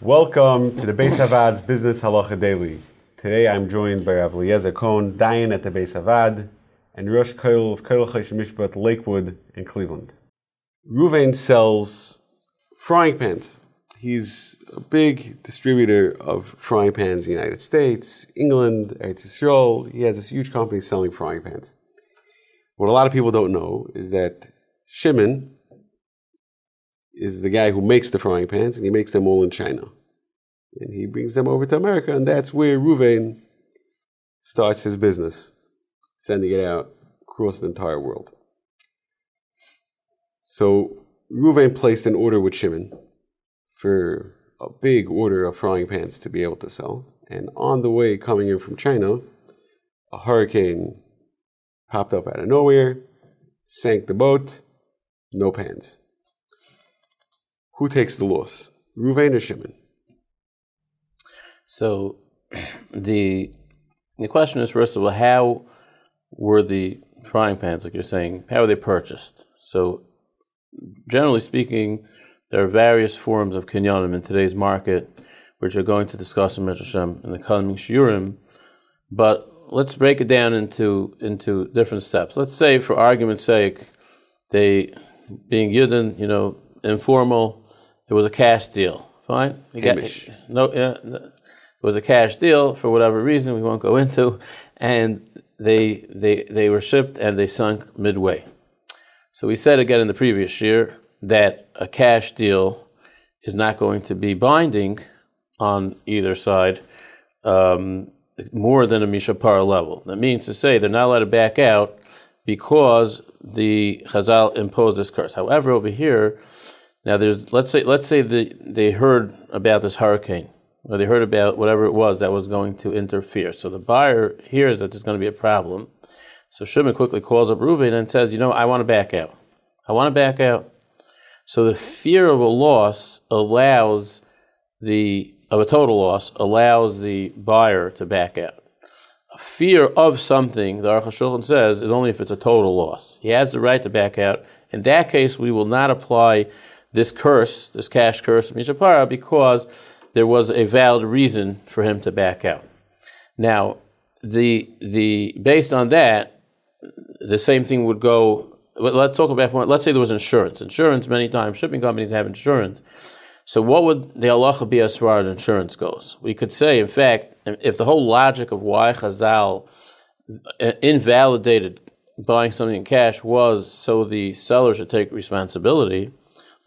Welcome to the Beis HaVaad's Business Halacha Daily. Today I'm joined by Rav Eliezer Cohen, Dayan at the Beis HaVaad, and Rosh Kollel of Kollel Choshen Mishpat Lakewood in Cleveland. Ruvain sells frying pans. He's a big distributor of frying pans in the United States, England, Eretz Yisrael. He has this huge company selling frying pans. What a lot of people don't know is that Shimon, is the guy who makes the frying pans, and he makes them all in China. And he brings them over to America, and that's where Ruvain starts his business, sending it out across the entire world. So Ruvain placed an order with Shimon for a big order of frying pans to be able to sell. And on the way coming in from China, a hurricane popped up out of nowhere, sank the boat, no pans. Who takes the loss? Ruvain or Shimon? So the the question is first of all, how were the frying pans, like you're saying, how were they purchased? So generally speaking, there are various forms of kinyanim in today's market, which we're going to discuss in Hashem in the coming shiurim. But let's break it down into into different steps. Let's say, for argument's sake, they being yudin, you know, informal, it was a cash deal. Fine. You got, no, yeah, it was a cash deal for whatever reason we won't go into, and they they they were shipped and they sunk midway. So we said again in the previous year that a cash deal is not going to be binding on either side um, more than a Mi Shepara level. That means to say they're not allowed to back out because the Chazal imposed this curse. However, over here now, there's let's say let's say they they heard about this hurricane, or they heard about whatever it was that was going to interfere. So the buyer hears that there's going to be a problem. So Shimon quickly calls up Reuben and says, "You know, I want to back out. I want to back out." So the fear of a loss allows the of a total loss allows the buyer to back out. A fear of something, the Aruch HaShulchan says, is only if it's a total loss. He has the right to back out. In that case, we will not apply this curse, this cash curse of Mi Shepara, because there was a valid reason for him to back out. Now, the the based on that, the same thing would go. Let's talk about. Let's say there was insurance. Insurance. Many times, shipping companies have insurance. So, what would the halacha be as far as insurance goes? We could say, in fact, if the whole logic of why Chazal invalidated buying something in cash was so the seller should take responsibility,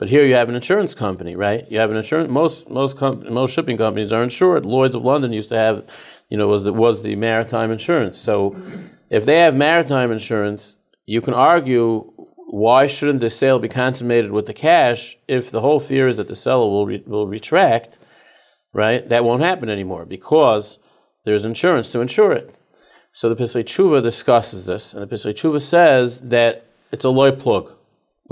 but here you have an insurance company, right? You have an insurance. Most most com- most shipping companies are insured. Lloyd's of London used to have, you know, was the, was the maritime insurance. So, if they have maritime insurance, you can argue why shouldn't the sale be consummated with the cash if the whole fear is that the seller will re- will retract, right? That won't happen anymore because there's insurance to insure it. So the Pischei Teshuva discusses this, and the Pischei Teshuva says that it's a lo plug.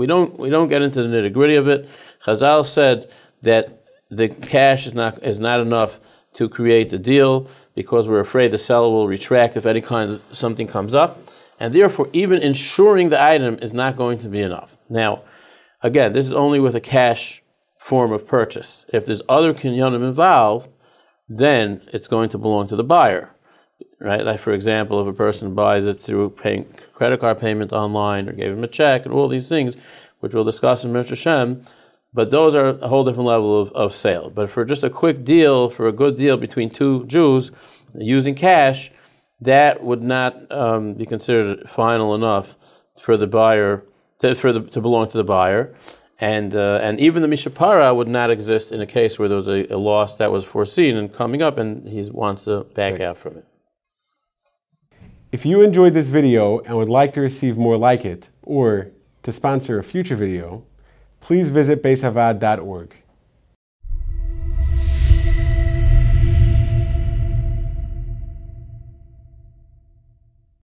We don't we don't get into the nitty gritty of it. Chazal said that the cash is not is not enough to create the deal because we're afraid the seller will retract if any kind of something comes up, and therefore even insuring the item is not going to be enough. Now, again, this is only with a cash form of purchase. If there's other kinyanim involved, then it's going to belong to the buyer right? Like for example, if a person buys it through paying credit card payment online or gave him a check and all these things, which we'll discuss in Mr. Shem, but those are a whole different level of, of sale. But for just a quick deal, for a good deal between two Jews using cash, that would not um, be considered final enough for the buyer to, for the, to belong to the buyer. And, uh, and even the Mi Shepara would not exist in a case where there was a, a loss that was foreseen and coming up and he wants to back right. out from it. If you enjoyed this video and would like to receive more like it, or to sponsor a future video, please visit beishavaad.org.